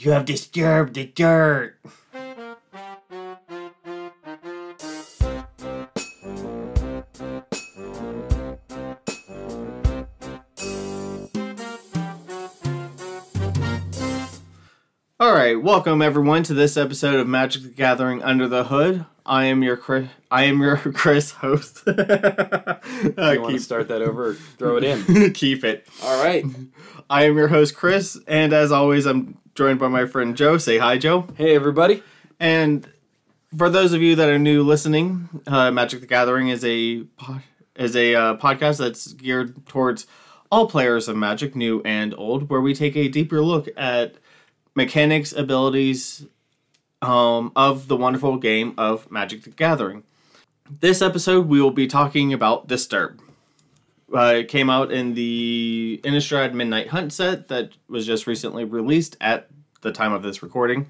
You have disturbed the dirt. All right, welcome everyone to this episode of Magic the Gathering Under the Hood. I am your Chris, I am your Chris host. uh, you want to start that over? Or throw it in. keep it. All right. I am your host Chris, and as always, I'm joined by my friend Joe. Say hi, Joe. Hey, everybody. And for those of you that are new listening, uh, Magic the Gathering is a is a uh, podcast that's geared towards all players of Magic, new and old, where we take a deeper look at mechanics, abilities um, of the wonderful game of Magic the Gathering. This episode, we will be talking about Disturb. Uh, came out in the Innistrad Midnight Hunt set that was just recently released at the time of this recording.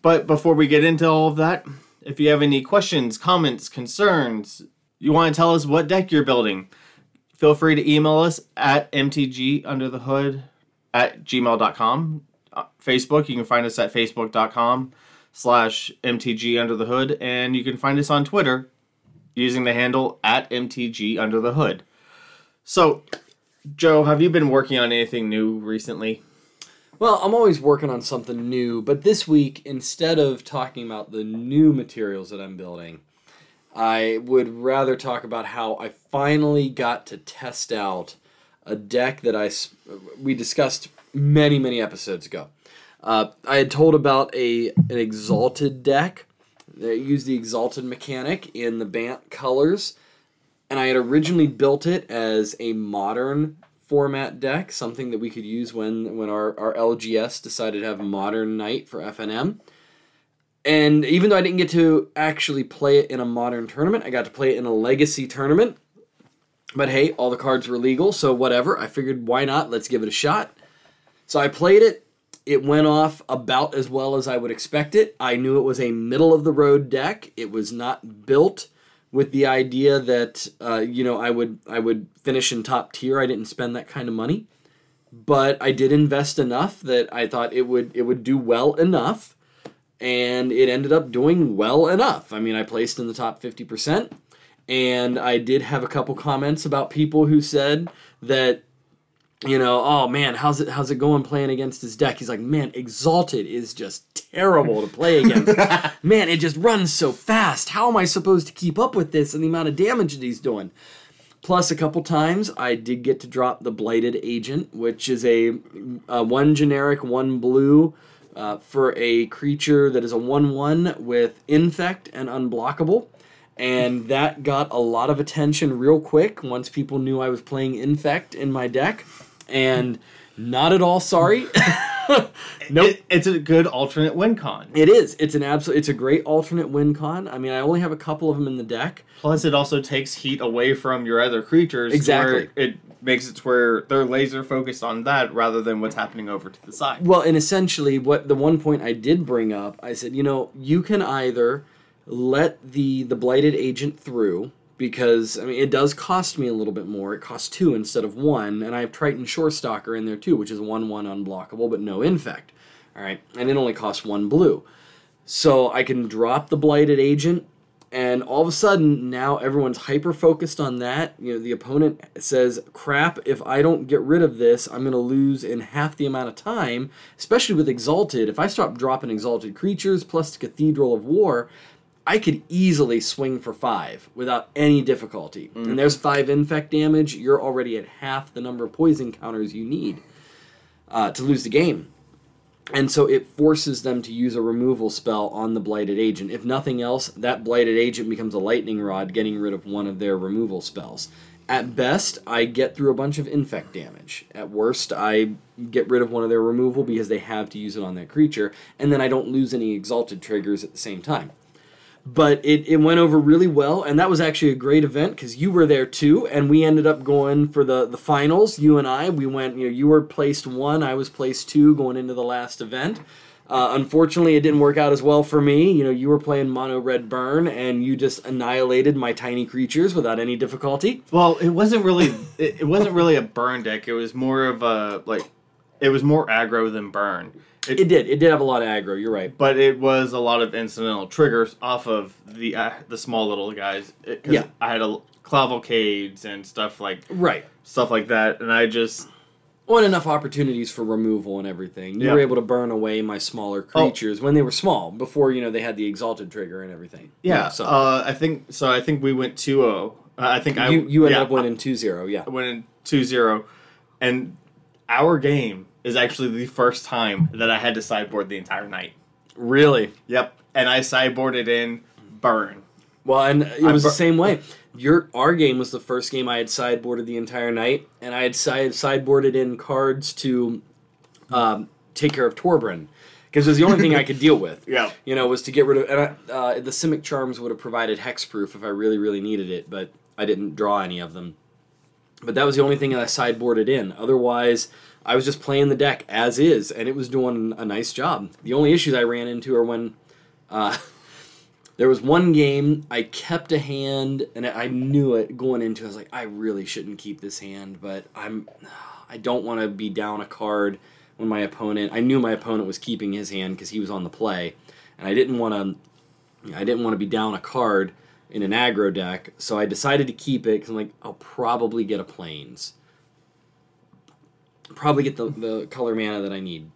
But before we get into all of that, if you have any questions, comments, concerns, you want to tell us what deck you're building, feel free to email us at mtgunderthehood at gmail.com. Uh, Facebook, you can find us at facebook.com slash mtg under the hood, and you can find us on Twitter using the handle at mtg under the hood. So, Joe, have you been working on anything new recently? Well, I'm always working on something new, but this week, instead of talking about the new materials that I'm building, I would rather talk about how I finally got to test out a deck that I we discussed many many episodes ago. Uh, I had told about a an exalted deck that used the exalted mechanic in the Bant colors, and I had originally built it as a modern format deck, something that we could use when when our, our LGS decided to have modern night for FNM. And even though I didn't get to actually play it in a modern tournament, I got to play it in a legacy tournament. But hey, all the cards were legal, so whatever. I figured why not? Let's give it a shot. So I played it. It went off about as well as I would expect it. I knew it was a middle of the road deck. It was not built with the idea that uh, you know I would I would finish in top tier. I didn't spend that kind of money, but I did invest enough that I thought it would it would do well enough, and it ended up doing well enough. I mean, I placed in the top fifty percent, and I did have a couple comments about people who said that you know, oh man, how's it how's it going playing against his deck? He's like, man, Exalted is just terrible to play against. man, it just runs so fast. How am I supposed to keep up with this and the amount of damage that he's doing? Plus, a couple times I did get to drop the Blighted Agent, which is a, a one generic, one blue uh, for a creature that is a 1 1 with Infect and Unblockable. And that got a lot of attention real quick once people knew I was playing Infect in my deck. And not at all sorry. nope. It- it's a good alternate win con. It is. It's an absolute. It's a great alternate win con. I mean, I only have a couple of them in the deck. Plus, it also takes heat away from your other creatures. Exactly. where It makes it to where they're laser focused on that rather than what's happening over to the side. Well, and essentially, what the one point I did bring up, I said, you know, you can either let the the blighted agent through because I mean it does cost me a little bit more. It costs two instead of one, and I have Triton Shorestalker in there too, which is one one unblockable but no infect. All right, and it only costs one blue, so I can drop the blighted agent. And all of a sudden, now everyone's hyper focused on that. You know, the opponent says, "Crap! If I don't get rid of this, I'm going to lose in half the amount of time." Especially with Exalted, if I stop dropping Exalted creatures plus the Cathedral of War, I could easily swing for five without any difficulty. And there's five infect damage. You're already at half the number of poison counters you need uh, to lose the game. And so it forces them to use a removal spell on the Blighted Agent. If nothing else, that Blighted Agent becomes a Lightning Rod, getting rid of one of their removal spells. At best, I get through a bunch of infect damage. At worst, I get rid of one of their removal because they have to use it on that creature, and then I don't lose any Exalted triggers at the same time but it, it went over really well and that was actually a great event because you were there too and we ended up going for the, the finals you and i. We went you know you were placed one i was placed two going into the last event. Uh, unfortunately it didn't work out as well for me. You know you were playing mono red burn and you just annihilated my tiny creatures without any difficulty. Well, it wasn't really it, it wasn't really a burn deck. It was more of a like it was more aggro than burn. It did. It did have a lot of aggro. You're right. but it was a lot of incidental triggers off of the uh, the small little guys. It, Yeah. I had a Cavalcades and stuff like Right. stuff like that, and I just Well, enough opportunities for removal and everything. You Yeah. were able to burn away my smaller Oh. creatures when they were small, before you know they had the exalted trigger and everything. yeah. so uh, I think so. I think we went 2-0. Uh, I think I you you ended yeah, up winning 2-0, Yeah. I went in 2-0, and our game is actually the first time that I had to sideboard the entire night. Really. Yep, and I sideboarded in burn. Well, and it was the same way. Your our game was the first game I had sideboarded the entire night, and I had side sideboarded in cards to um, take care of Torbran because it was the only thing I could deal with. Yeah. You know, was to get rid of and I, uh, the Simic Charms would have provided hexproof if I really really needed it, but I didn't draw any of them. But that was the only thing that I sideboarded in. Otherwise, I was just playing the deck as is, and it was doing a nice job. The only issues I ran into are when. Uh, There was one game I kept a hand, and I knew it going into. it. I was like, I really shouldn't keep this hand, but I'm, I don't want to be down a card when my opponent. I knew my opponent was keeping his hand because he was on the play, and I didn't want to. I didn't want to be down a card in an aggro deck, so I decided to keep it because I'm like, I'll probably get a planes. Probably get the, the color mana that I need.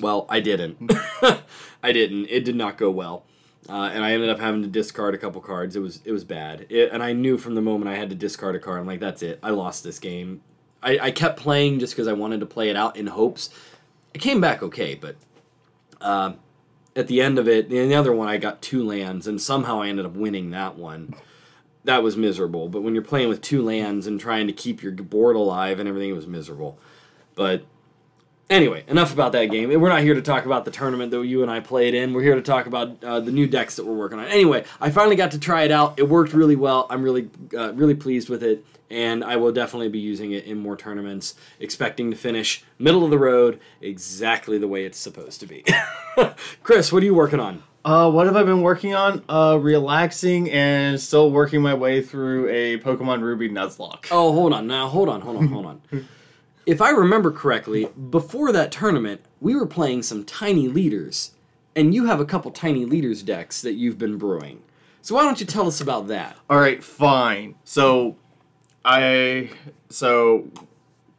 Well, I didn't. I didn't. It did not go well. Uh, and I ended up having to discard a couple cards. It was it was bad, it, and I knew from the moment I had to discard a card, I'm like, that's it. I lost this game. I, I kept playing just because I wanted to play it out in hopes. It came back okay, but uh, at the end of it, the other one, I got two lands, and somehow I ended up winning that one. That was miserable. But when you're playing with two lands and trying to keep your board alive and everything, it was miserable. But Anyway, enough about that game. We're not here to talk about the tournament that you and I played in. We're here to talk about uh, the new decks that we're working on. Anyway, I finally got to try it out. It worked really well. I'm really, uh, really pleased with it, and I will definitely be using it in more tournaments. Expecting to finish middle of the road, exactly the way it's supposed to be. Chris, what are you working on? Uh, what have I been working on? Uh, relaxing and still working my way through a Pokemon Ruby Nuzlocke. Oh, hold on now. Hold on. Hold on. Hold on. if I remember correctly, before that tournament, we were playing some tiny leaders, and you have a couple tiny leaders decks that you've been brewing. So why don't you tell us about that? All right, fine. So, I so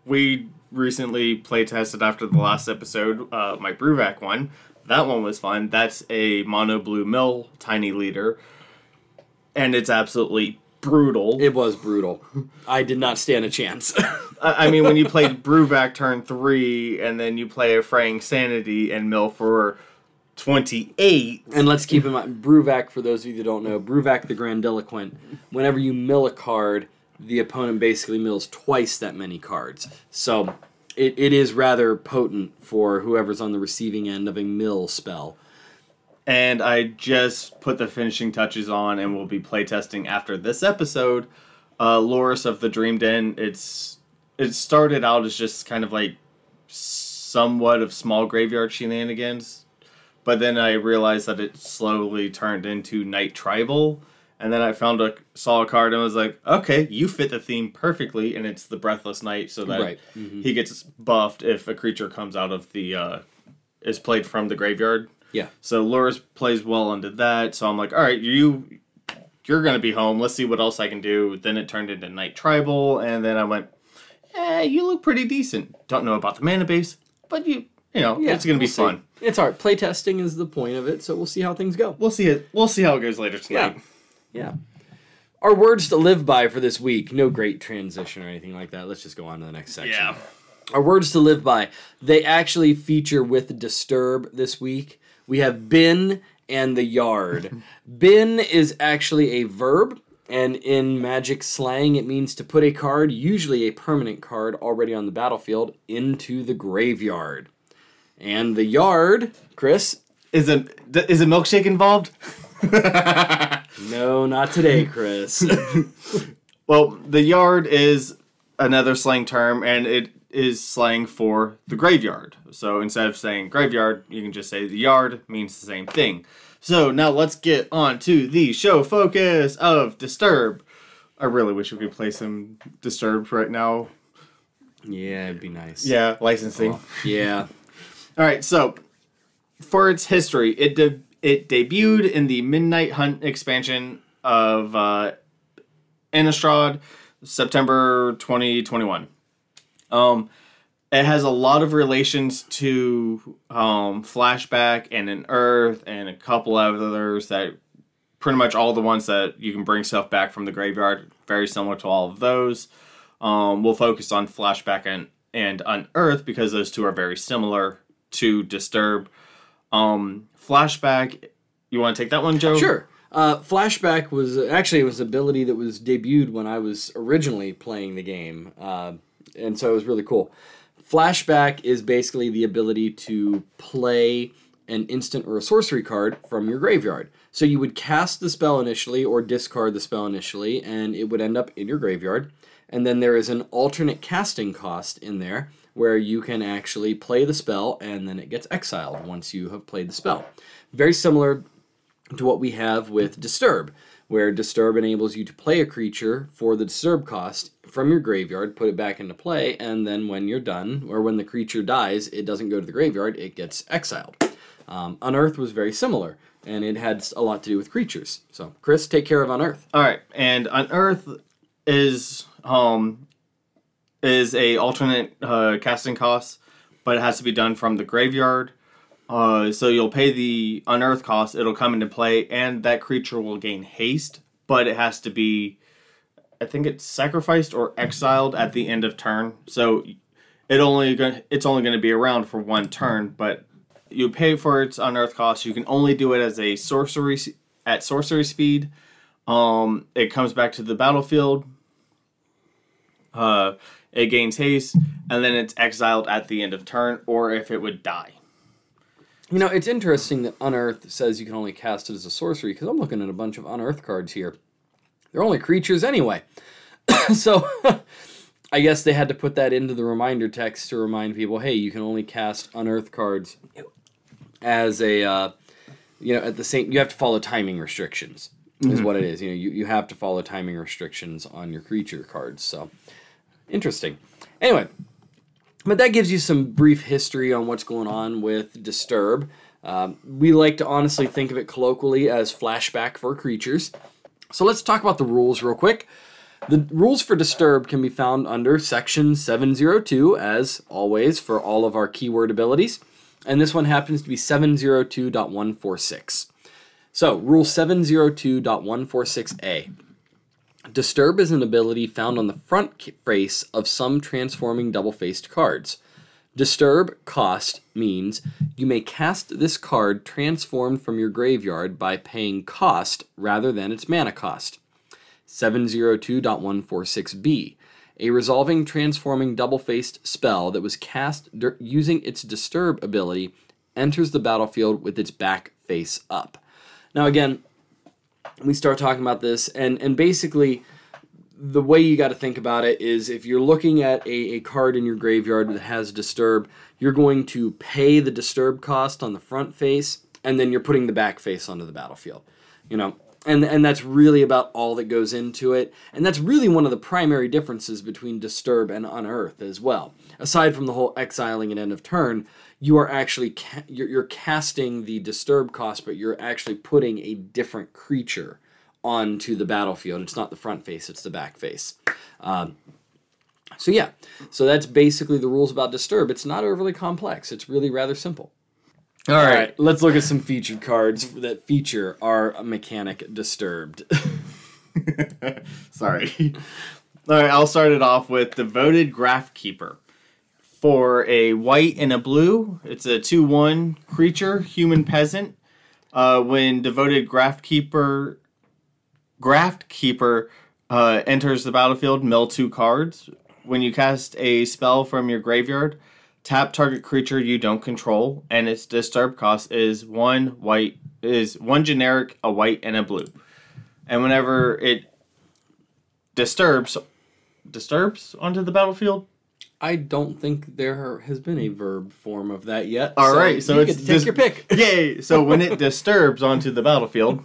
we recently play tested after the last episode, uh, my Bruvac one. That one was fun. That's a mono blue mill tiny leader, and it's absolutely brutal. It was brutal. I did not stand a chance. I I mean, when you play Bruvac turn three, and then you play a Fraying Sanity and mill for twenty eight. and let's keep in mind, Bruvac, for those of you that don't know, Bruvac the Grandiloquent, whenever you mill a card, the opponent basically mills twice that many cards. So it, it is rather potent for whoever's on the receiving end of a mill spell. And I just put the finishing touches on, and we'll be playtesting after this episode. Uh, Lurrus of the Dream Den. It's it started out as just kind of like somewhat of small graveyard shenanigans, but then I realized that it slowly turned into Knight Tribal, and then I found a saw a card and was like, okay, you fit the theme perfectly, and it's the Breathless Knight, so that Right. Mhm. he gets buffed if a creature comes out of the uh, is played from the graveyard. Yeah. So Lurrus plays well into that. So I'm like, all right, you you're gonna be home. Let's see what else I can do. Then it turned into Knight Tribal, and then I went, eh, you look pretty decent. Don't know about the mana base, but you you know it's gonna be we'll see. fun. It's all right. Playtesting is the point of it, so we'll see how things go. We'll see it. We'll see how it goes later tonight. Yeah. Our words to live by for this week. No great transition or anything like that. Let's just go on to the next section. Yeah. Our words to live by. They actually feature with Disturb this week. We have bin and the yard. bin is actually a verb, and in magic slang, it means to put a card, usually a permanent card already on the battlefield, into the graveyard. And the yard, Chris? Is a is a milkshake involved? No, not today, Chris. Well, the yard is another slang term, and it is slang for the graveyard. So instead of saying graveyard, you can just say the yard means the same thing. So now let's get on to the show focus of Disturb. I really wish we could play some Disturbed right now. Yeah, it'd be nice. Yeah, licensing. Yeah. All right, so for its history, it de- it debuted in the Midnight Hunt expansion of uh, Innistrad, September 2021. Um, it has a lot of relations to um, Flashback and Unearth and a couple of others that pretty much all the ones that you can bring stuff back from the graveyard. Very similar to all of those. Um, we'll focus on Flashback and and Unearth because those two are very similar to Disturb. Um, Flashback, you want to take that one, Joe? Sure. Uh, Flashback was actually it was ability that was debuted when I was originally playing the game, uh, and so it was really cool. Flashback is basically the ability to play an instant or a sorcery card from your graveyard. So you would cast the spell initially or discard the spell initially, and it would end up in your graveyard. And then there is an alternate casting cost in there where you can actually play the spell and then it gets exiled once you have played the spell. Very similar to what we have with Disturb, where Disturb enables you to play a creature for the Disturb cost from your graveyard, put it back into play, and then when you're done, or when the creature dies, it doesn't go to the graveyard, it gets exiled. Um, Unearth was very similar, and it had a lot to do with creatures. So, Chris, take care of Unearth. All right, and Unearth is um is a alternate uh, casting cost, but it has to be done from the graveyard. Uh, so you'll pay the unearth cost. It'll come into play, and that creature will gain haste, but it has to be, I think it's sacrificed or exiled at the end of turn. So it only gonna it's only going to be around for one turn, but you pay for its unearth cost. You can only do it as a sorcery at sorcery speed. Um, it comes back to the battlefield. Uh, it gains haste, and then it's exiled at the end of turn, or if it would die. You know, it's interesting that Unearth says you can only cast it as a sorcery because I'm looking at a bunch of Unearth cards here. They're only creatures anyway. so I guess they had to put that into the reminder text to remind people hey, you can only cast Unearth cards as a, uh, you know, at the same, you have to follow timing restrictions, is mm-hmm. what it is. You know, you, you have to follow timing restrictions on your creature cards. So interesting. Anyway, but that gives you some brief history on what's going on with Disturb. Um, we like to honestly think of it colloquially as flashback for creatures. So let's talk about the rules real quick. The rules for Disturb can be found under section 702, as always, for all of our keyword abilities. And this one happens to be 702.146. So, rule 702.146a. Disturb is an ability found on the front face of some transforming double faced cards. Disturb cost means you may cast this card transformed from your graveyard by paying cost rather than its mana cost. 702.146b. A resolving transforming double faced spell that was cast using its Disturb ability enters the battlefield with its back face up. Now, again, we start talking about this, and and basically, the way you got to think about it is if you're looking at a, a card in your graveyard that has disturb, you're going to pay the disturb cost on the front face, and then you're putting the back face onto the battlefield. You know, and and that's really about all that goes into it. And that's really one of the primary differences between disturb and unearth as well. Aside from the whole exiling and end of turn you are actually ca- you're, you're casting the disturb cost but you're actually putting a different creature onto the battlefield. It's not the front face it's the back face. Um, so yeah. So that's basically the rules about disturb. It's not overly complex. It's really rather simple all right. All right, let's look at some featured cards that feature our mechanic disturbed. Sorry. All right, I'll start it off with Devoted Grafkeeper. For a white and a blue, it's a 2 1 creature, human peasant. Uh, when Devoted Grafkeeper, Graft Keeper uh, enters the battlefield, mill two cards. When you cast a spell from your graveyard, Tap target creature you don't control, and its disturb cost is one white is one generic, a white, and a blue. And whenever it disturbs disturbs onto the battlefield, I don't think there has been a verb form of that yet. All so right, so, it's take dis- your pick. Yay! So when it disturbs onto the battlefield,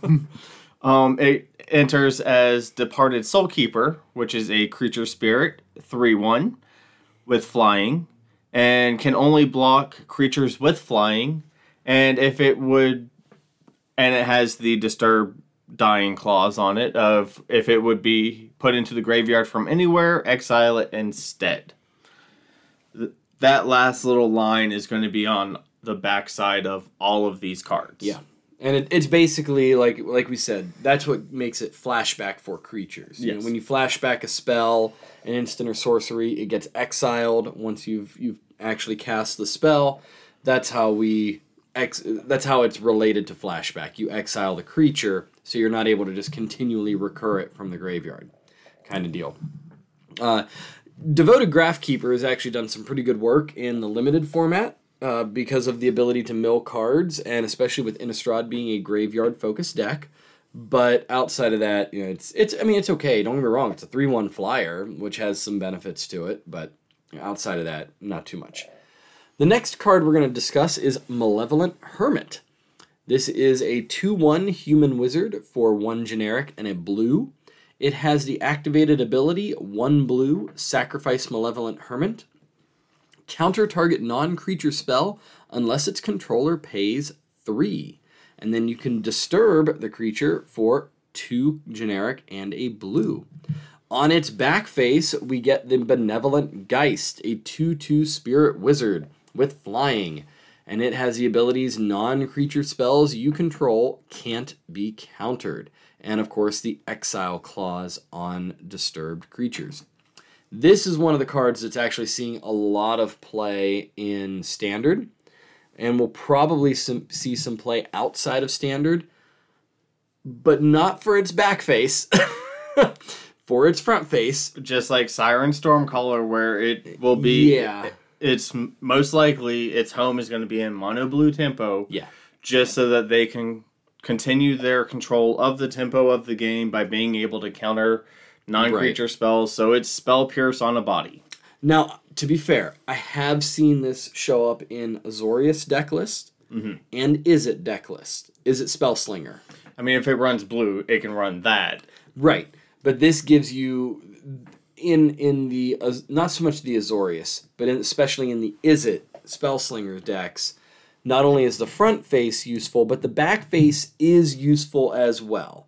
um, it enters as Departed Soulkeeper, which is a creature spirit, three one. with flying and can only block creatures with flying. And if it would, and it has the disturb dying clause on it of if it would be put into the graveyard from anywhere, exile it instead. Th- That last little line is going to be on the backside of all of these cards. Yeah. And it, it's basically like like we said, that's what makes it flashback for creatures. You know, when you flashback a spell, an instant or sorcery, it gets exiled once you've you've actually cast the spell. That's how we ex- that's how it's related to flashback. You exile the creature, so you're not able to just continually recur it from the graveyard, kind of deal. Uh, Devoted Grafkeeper has actually done some pretty good work in the limited format uh, because of the ability to mill cards, and especially with Innistrad being a graveyard focused deck. But outside of that, you know, it's it's. I mean, it's okay. Don't get me wrong. It's a three one flyer, which has some benefits to it. But outside of that, not too much. The next card we're going to discuss is Malevolent Hermit. This is a 2 1 human wizard for one generic and a blue. It has the activated ability 1 blue, sacrifice Malevolent Hermit. Counter target non creature spell unless its controller pays 3. And then you can disturb the creature for 2 generic and a blue. On its back face, we get the Benevolent Geist, a 2 2 spirit wizard with flying. And it has the abilities non creature spells you control can't be countered. And of course, the exile clause on disturbed creatures. This is one of the cards that's actually seeing a lot of play in standard, and we'll probably some, see some play outside of standard, but not for its back face. for its front face, Just like Siren Stormcaller, where it will be. Yeah. It's most likely its home is going to be in mono blue tempo. yeah, just so that they can continue their control of the tempo of the game by being able to counter non-creature spells. So it's spell pierce on a body. Now, to be fair, I have seen this show up in Azorius deck list mm-hmm. and Izzet deck list. Izzet Spellslinger? I mean, if it runs blue, it can run that. Right, but this gives you in in the Az- not so much the Azorius, but in, especially in the Izzet Spellslinger decks. Not only is the front face useful, but the back face is useful as well.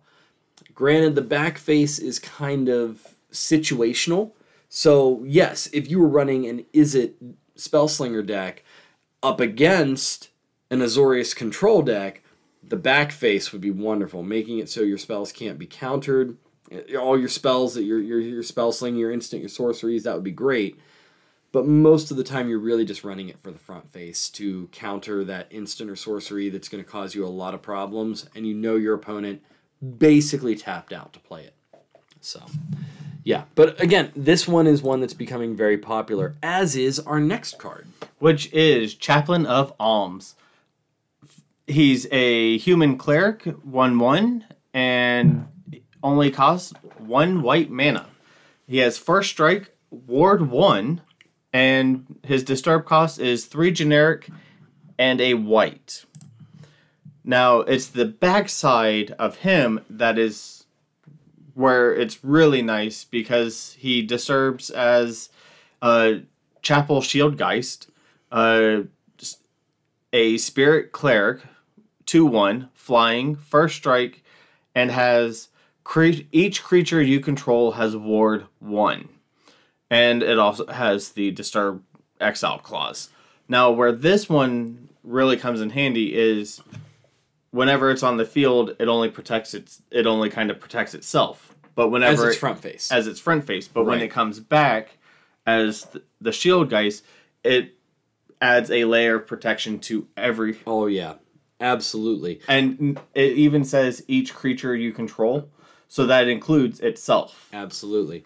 Granted, the back face is kind of situational. So, yes, if you were running an Izzet Spellslinger deck up against an Azorius control deck, the back face would be wonderful, making it so your spells can't be countered. All your spells that your your your spell sling, your instant, your sorceries, that would be great. But most of the time, you're really just running it for the front face to counter that instant or sorcery that's going to cause you a lot of problems, and you know your opponent basically tapped out to play it. So, yeah. But again, this one is one that's becoming very popular, as is our next card. which is Chaplain of Alms. He's a human cleric, 1 1, and only costs 1 white mana. He has first strike, ward 1, and his disturb cost is 3 generic and a white. Now, it's the backside of him that is where it's really nice because he disturbs as a Chapel Shieldgeist, uh, a spirit cleric, 2 1, flying, first strike, and has cre- each creature you control has ward 1. And it also has the disturb exile clause. Now, where this one really comes in handy is whenever it's on the field, it only protects its it only kind of protects itself. But whenever As its it- front face. as its front face, but when it comes back as th- the shield geist, it adds a layer of protection to every oh, yeah. Absolutely. and it even says each creature you control, so that includes itself. Absolutely.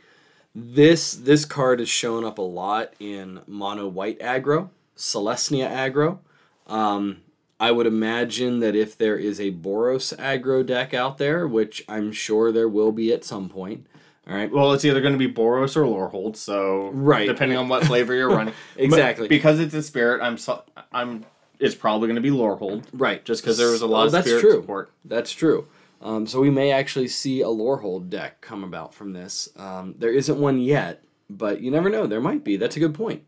This this card has shown up a lot in mono white aggro, Selesnya aggro. Um, I would imagine that if there is a Boros aggro deck out there, which I'm sure there will be at some point, all right. Well, it's either going to be Boros or Lorehold, so Right. depending on what flavor you're running. But Exactly. because it's a spirit, I'm so, I'm it's probably going to be Lorehold, Right. just because there was a lot Oh, of that's true. support. That's true. Um, so we may actually see a Lorehold deck come about from this. Um, there isn't one yet, but you never know. There might be. That's a good point.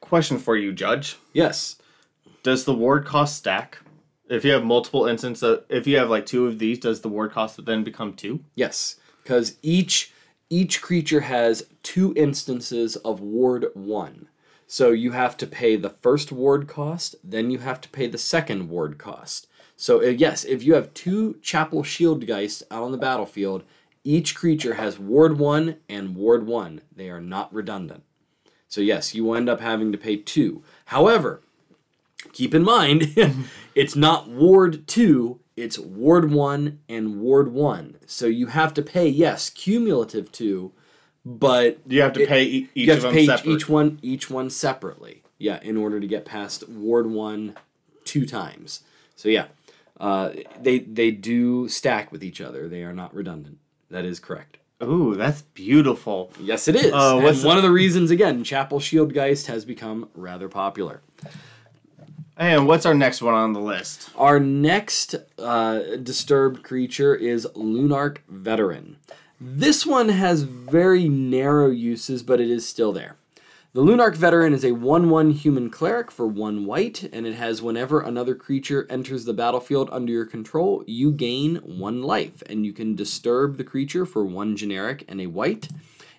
Question for you, Judge. Yes. Does the ward cost stack? If you have multiple instances, if you have like two of these, does the ward cost then become two? Yes, because each each creature has two instances of ward one. So you have to pay the first ward cost, then you have to pay the second ward cost. So uh, yes, if you have two Chapel Shieldgeist out on the battlefield, each creature has ward one and ward one. They are not redundant. So yes, you will end up having to pay two. However, keep in mind, it's not ward two, it's ward one and ward one. So you have to pay, yes, cumulative two, but You have to It- pay each you have of to them pay each, each one each one separately. Yeah, in order to get past ward one two times. So yeah, uh, they they do stack with each other. They are not redundant. That is correct. Ooh, that's beautiful. Yes, it is. Uh, and one of the reasons again, Chapel Shieldgeist has become rather popular. And what's our next one on the list? Our next uh, disturbed creature is Lunarch Veteran. This one has very narrow uses, but it is still there. The Lunarch Veteran is a 1 1 human cleric for 1 white, and it has whenever another creature enters the battlefield under your control, you gain 1 life, and you can disturb the creature for 1 generic and a white.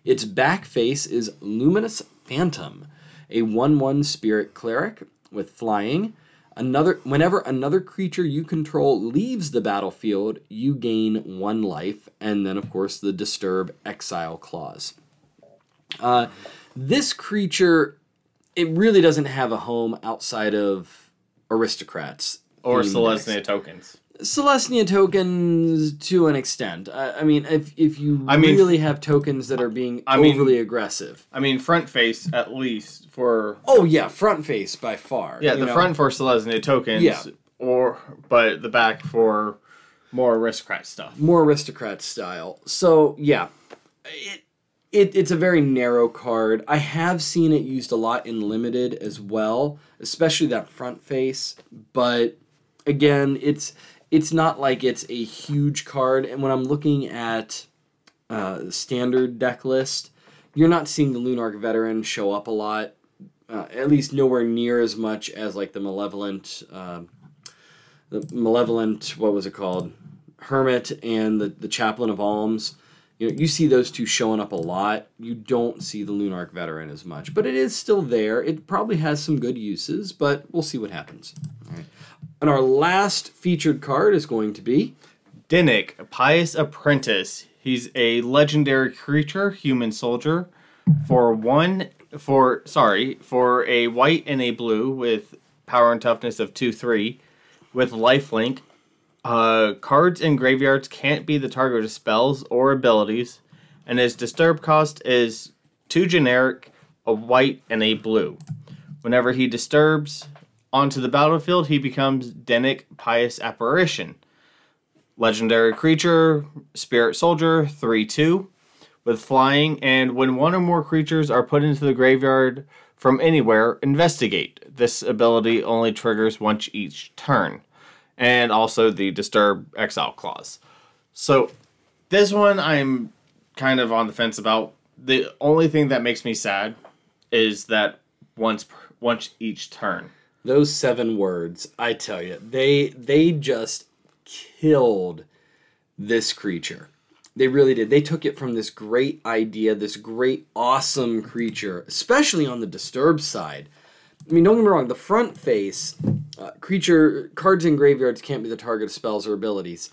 Its back face is Luminous Phantom, a 1 1 spirit cleric with flying. Another whenever another creature you control leaves the battlefield, you gain one life, and then of course the disturb exile clause. Uh, this creature, it really doesn't have a home outside of aristocrats Or. Selesnya tokens? Selesnya tokens to an extent. I, I mean, if if you I mean- really have tokens that are being I mean- overly aggressive. I mean, front face at least for Oh yeah, front face by far. yeah, the know? front for Selesnya tokens. Yeah. Or but the back for more aristocrat stuff. more aristocrat style. So yeah, it, it it's a very narrow card. I have seen it used a lot in limited as well, especially that front face. But again, it's it's not like it's a huge card. And when I'm looking at uh, standard deck list, you're not seeing the Lunarch Veteran show up a lot. Uh, at least nowhere near as much as like the malevolent, um the malevolent. What was it called? Hermit and the, the Chaplain of Alms. You know, you see those two showing up a lot. You don't see the Lunarch Veteran as much, but it is still there. It probably has some good uses, but we'll see what happens. Right. And our last featured card is going to be Dennick, a pious apprentice. He's a legendary creature, human soldier, for one for sorry for a white and a blue with power and toughness of two three, with lifelink. Uh, cards in graveyards can't be the target of spells or abilities, and his disturb cost is two generic, a white and a blue. Whenever he disturbs onto the battlefield, he becomes Dennick Pious Apparition legendary creature, spirit soldier, 3 2, with flying, and when one or more creatures are put into the graveyard from anywhere, investigate. This ability only triggers once each turn, and also the disturb exile clause. So, this one I'm kind of on the fence about. The only thing that makes me sad is that once once each turn. those seven words. I tell you, they they just killed this creature. They really did. They took it from this great idea, this great, awesome creature, especially on the disturb side. I mean, don't get me wrong. The front face uh, creature cards in graveyards can't be the target of spells or abilities.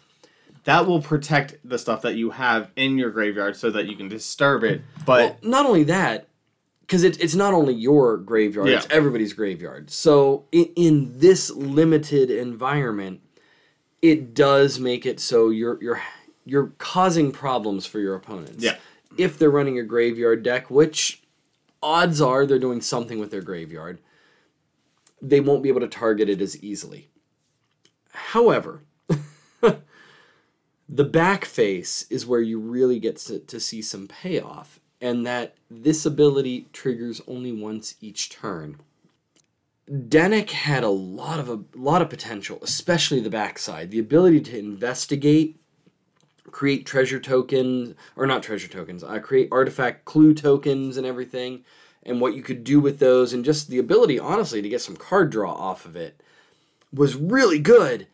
That will protect the stuff that you have in your graveyard so that you can disturb it. But Well, not only that, because it, it's not only your graveyard, it's everybody's graveyard. So in, in this limited environment, it does make it so you're you're you're causing problems for your opponents. Yeah. If they're running a graveyard deck, which odds are they're doing something with their graveyard, they won't be able to target it as easily. However, the back face is where you really get to, see some payoff, and that this ability triggers only once each turn. Dennick had a lot of a lot of potential, especially the backside. The ability to investigate create treasure tokens or not treasure tokens. I create artifact clue tokens and everything, and what you could do with those, and just the ability, honestly, to get some card draw off of it was really good.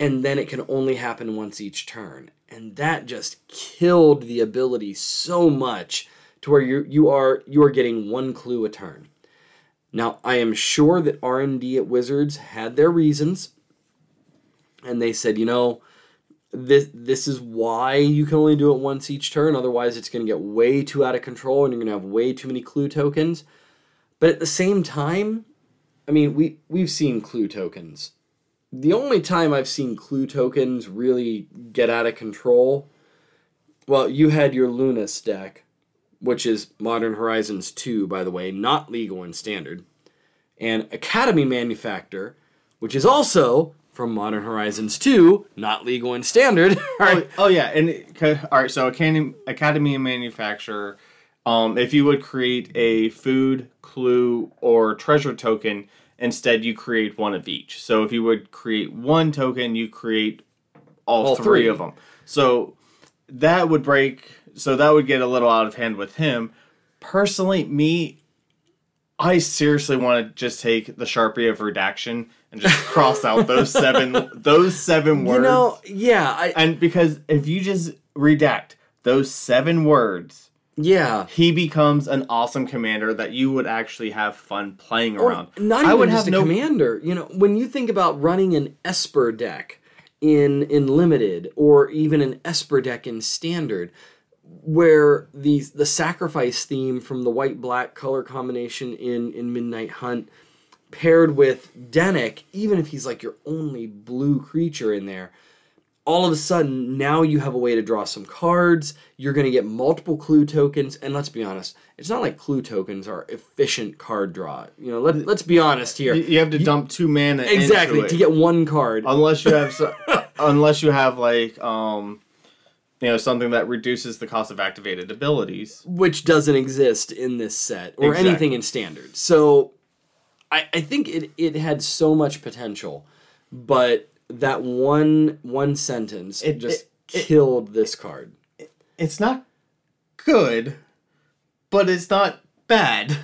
And then it can only happen once each turn, and that just killed the ability so much to where you you are you are getting one clue a turn. Now I am sure that R and D at Wizards had their reasons, and they said, you know, this this is why you can only do it once each turn. Otherwise, it's going to get way too out of control, and you're going to have way too many clue tokens. But at the same time, I mean, we we've seen clue tokens. The only time I've seen clue tokens really get out of control, well, you had your Lonis deck, which is Modern Horizons 2, by the way, not legal in standard, and Academy Manufactor, which is also from Modern Horizons 2, not legal and standard. oh, oh, yeah, and it, all right. So Academy Academy Manufactor, um, if you would create a food clue or treasure token, instead you create one of each. So if you would create one token, you create all, All three, three. of them. So that would break. So that would get a little out of hand with him. Personally, me, I seriously want to just take the sharpie of redaction and just cross out those seven those seven words. you know, yeah, I, And because if you just redact those seven words, yeah. he becomes an awesome commander that you would actually have fun playing Or around. not I even just have a no commander. You know, when you think about running an Esper deck in in limited, or even an Esper deck in standard, where the the sacrifice theme from the white black color combination in in Midnight Hunt paired with Dennick, even if he's like your only blue creature in there, all of a sudden now you have a way to draw some cards. You're going to get multiple clue tokens, and let's be honest, it's not like clue tokens are efficient card draw. You know, let, let's be honest here. You, you have to dump two mana exactly to get one card. unless you have so, unless you have like um you know something that reduces the cost of activated abilities. which doesn't exist in this set or Exactly. anything in standard. So I, I think it, it had so much potential, but that one one sentence It- just it- it- killed this card. It's not good, but it's not bad.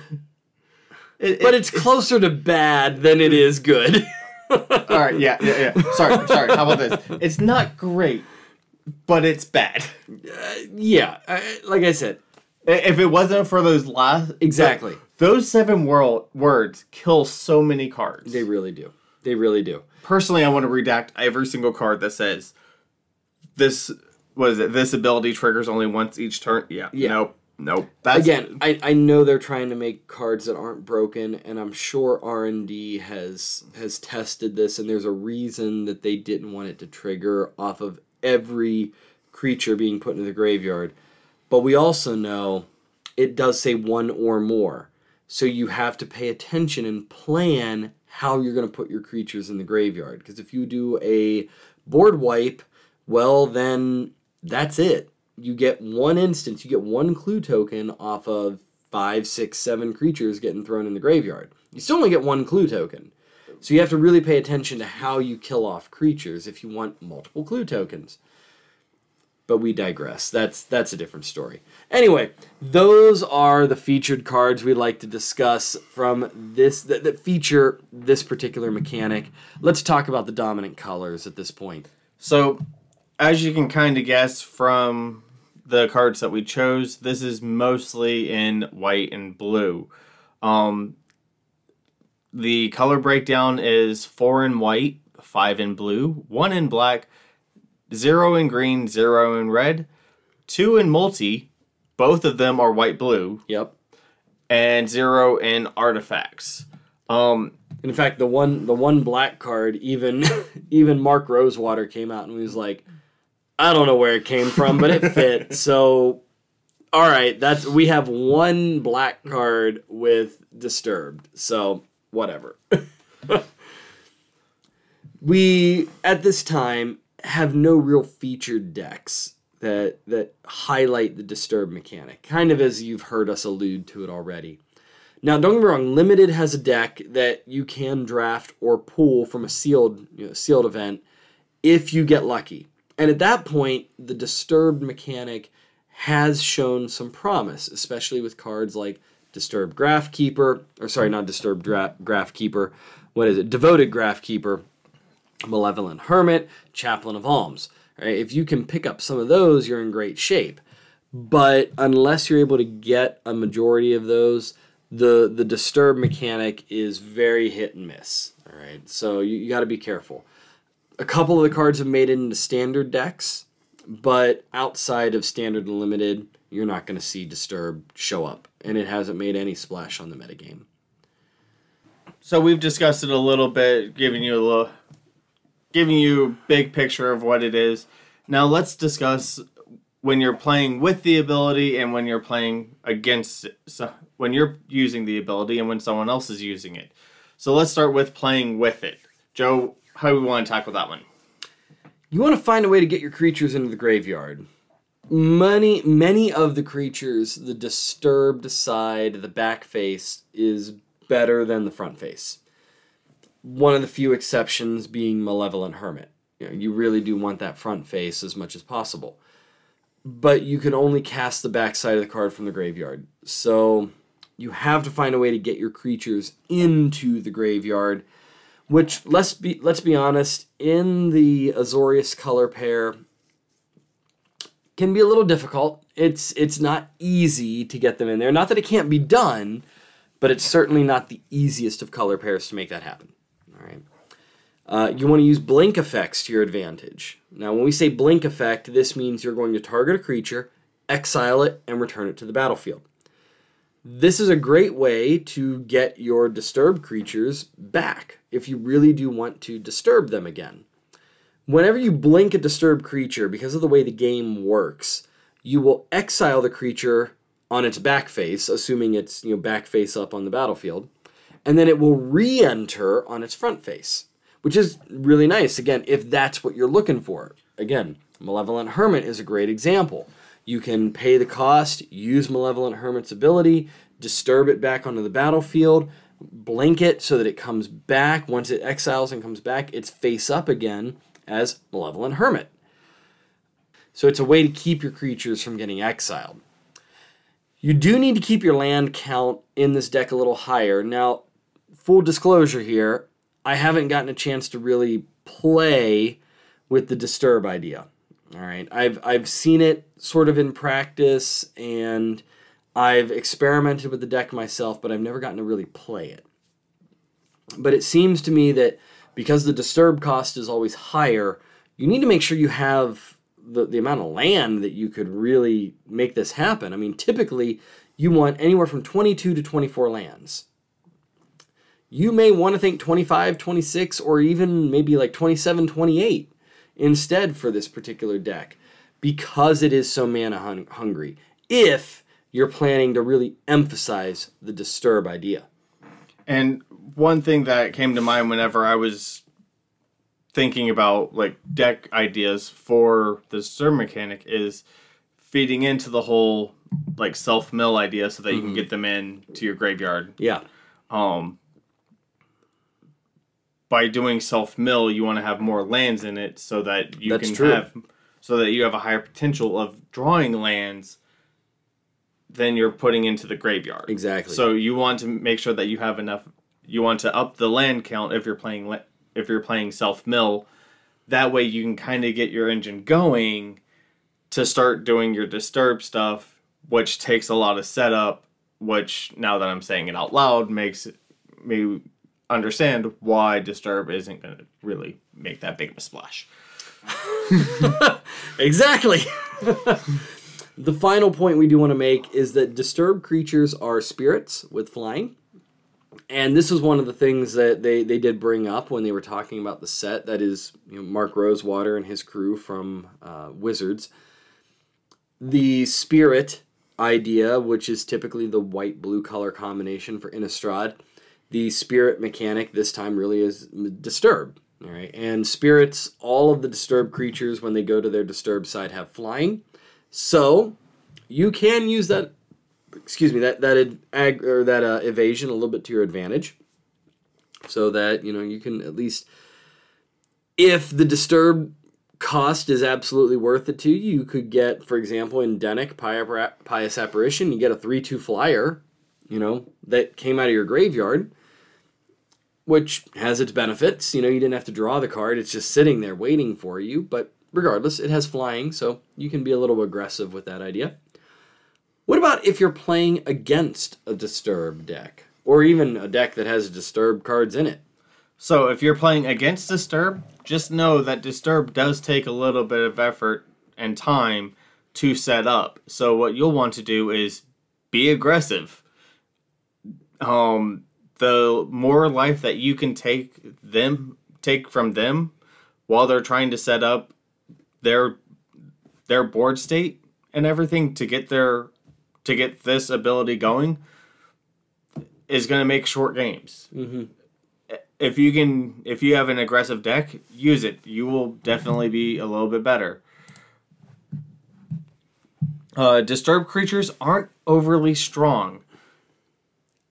It- But it- it's closer to bad than it is good. all right. Yeah, yeah, yeah. Sorry, sorry. How about this? It's not great, but it's bad. Uh, yeah, I, like I said, If it wasn't for those last Exactly. Those seven world words kill so many cards. they really do. They really do. Personally, I want to redact every single card that says this was it. This ability triggers only once each turn. Yeah. Yeah. Nope. Nope. That's Again, I, I know they're trying to make cards that aren't broken, and I'm sure R and D has has tested this, and there's a reason that they didn't want it to trigger off of every creature being put into the graveyard. But we also know it does say one or more, so you have to pay attention and plan how you're going to put your creatures in the graveyard. Because if you do a board wipe, well then that's it you get one instance, you get one clue token off of five, six, seven creatures getting thrown in the graveyard. You still only get one clue token. So you have to really pay attention to how you kill off creatures if you want multiple clue tokens. But we digress. That's that's a different story. Anyway, those are the featured cards we like to discuss from this that, that feature this particular mechanic. Let's talk about the dominant colors at this point. So, as you can kind of guess from the cards that we chose, this is mostly in white and blue. Um, the color breakdown is four in white, five in blue, one in black, zero in green, zero in red, two in multi, both of them are white blue, Yep. and zero in artifacts. Um, In fact, the one the one black card, even even Mark Rosewater came out and was like, I don't know where it came from, but it fit. so all right, that's we have one black card with disturbed. So whatever. we at this time have no real featured decks that that highlight the disturb mechanic, kind of as you've heard us allude to it already. Now, don't get me wrong. Limited has a deck that you can draft or pull from a sealed you know, sealed event if you get lucky. And at that point, the disturbed mechanic has shown some promise, especially with cards like Disturbed Grafkeeper, or sorry, not Disturbed Dra- Grafkeeper. What is it? Devoted Grafkeeper, Malevolent Hermit, Chaplain of Alms. Right? If you can pick up some of those, you're in great shape. But unless you're able to get a majority of those, the the disturb mechanic is very hit and miss. All right, so you, you got to be careful. A couple of the cards have made it into standard decks, but outside of standard and limited, you're not going to see disturb show up, and it hasn't made any splash on the metagame. So we've discussed it a little bit, giving you a little, giving you a big picture of what it is. Now let's discuss when you're playing with the ability and when you're playing against it. So when you're using the ability and when someone else is using it. So let's start with playing with it. Joe, how do we want to tackle that one? You want to find a way to get your creatures into the graveyard. Many, many of the creatures, the disturbed side, the back face, is better than the front face. One of the few exceptions being Malevolent Hermit. You, know, you really do want that front face as much as possible. But you can only cast the back side of the card from the graveyard. So you have to find a way to get your creatures into the graveyard. Which let's be let's be honest, in the Azorius color pair, can be a little difficult. It's it's not easy to get them in there. Not that it can't be done, but it's certainly not the easiest of color pairs to make that happen. All right. Uh, you want to use blink effects to your advantage. Now, when we say blink effect, this means you're going to target a creature, exile it, and return it to the battlefield. This is a great way to get your disturbed creatures back if you really do want to disturb them again. Whenever you blink a disturbed creature, because of the way the game works, you will exile the creature on its back face, assuming it's you know back face up on the battlefield, and then it will re-enter on its front face, which is really nice. Again, if that's what you're looking for. Again, Malevolent Hermit is a great example. You can pay the cost, use Malevolent Hermit's ability, disturb it back onto the battlefield, blink it so that it comes back. Once it exiles and comes back, it's face up again as Malevolent Hermit. So it's a way to keep your creatures from getting exiled. You do need to keep your land count in this deck a little higher. Now, full disclosure here, I haven't gotten a chance to really play with the disturb idea. All right, I've I've seen it sort of in practice, and I've experimented with the deck myself, but I've never gotten to really play it. But it seems to me that because the disturb cost is always higher, you need to make sure you have the, the amount of land that you could really make this happen. I mean, typically you want anywhere from 22 to 24 lands. You may want to think 25, 26, or even maybe like 27, 28 instead for this particular deck because it is so mana hun- hungry. If you're planning to really emphasize the disturb idea. And one thing that came to mind whenever I was thinking about like deck ideas for the disturb mechanic is feeding into the whole like self mill idea so that you can get them in to your graveyard. Yeah. Um by doing self mill you want to have more lands in it so that you That's can true. have so that you have a higher potential of drawing lands than you're putting into the graveyard. Exactly. So you want to make sure that you have enough. You want to up the land count if you're playing if you're playing self mill. That way you can kind of get your engine going to start doing your disturb stuff, which takes a lot of setup. Which now that I'm saying it out loud makes me understand why disturb isn't going to really make that big of a splash. Exactly. the final point we do want to make is that disturbed creatures are spirits with flying. And this is one of the things that they, they did bring up when they were talking about the set that is you know, Mark Rosewater and his crew from uh, Wizards. The spirit idea, which is typically the white blue color combination for Innistrad, the spirit mechanic this time really is disturb. All right, and spirits, all of the disturbed creatures when they go to their disturbed side have flying, so you can use that. Excuse me, that that ag, or that uh, evasion a little bit to your advantage, so that you know you can at least, if the disturbed cost is absolutely worth it to you. You could get, for example, in Dennick Pious Apparition, you get a 3 2 flyer, you know, that came out of your graveyard, which has its benefits. You know, you didn't have to draw the card, it's just sitting there waiting for you. But regardless, it has flying, so you can be a little aggressive with that idea. What about if you're playing against a Disturb deck? Or even a deck that has Disturb cards in it? So if you're playing against Disturb, just know that Disturb does take a little bit of effort and time to set up. So what you'll want to do is be aggressive. Um, the more life that you can take them take from them while they're trying to set up their their board state and everything to get their to get this ability going is going to make short games. Mm-hmm. If you can, if you have an aggressive deck, use it. You will definitely be a little bit better. Uh, disturbed creatures aren't overly strong.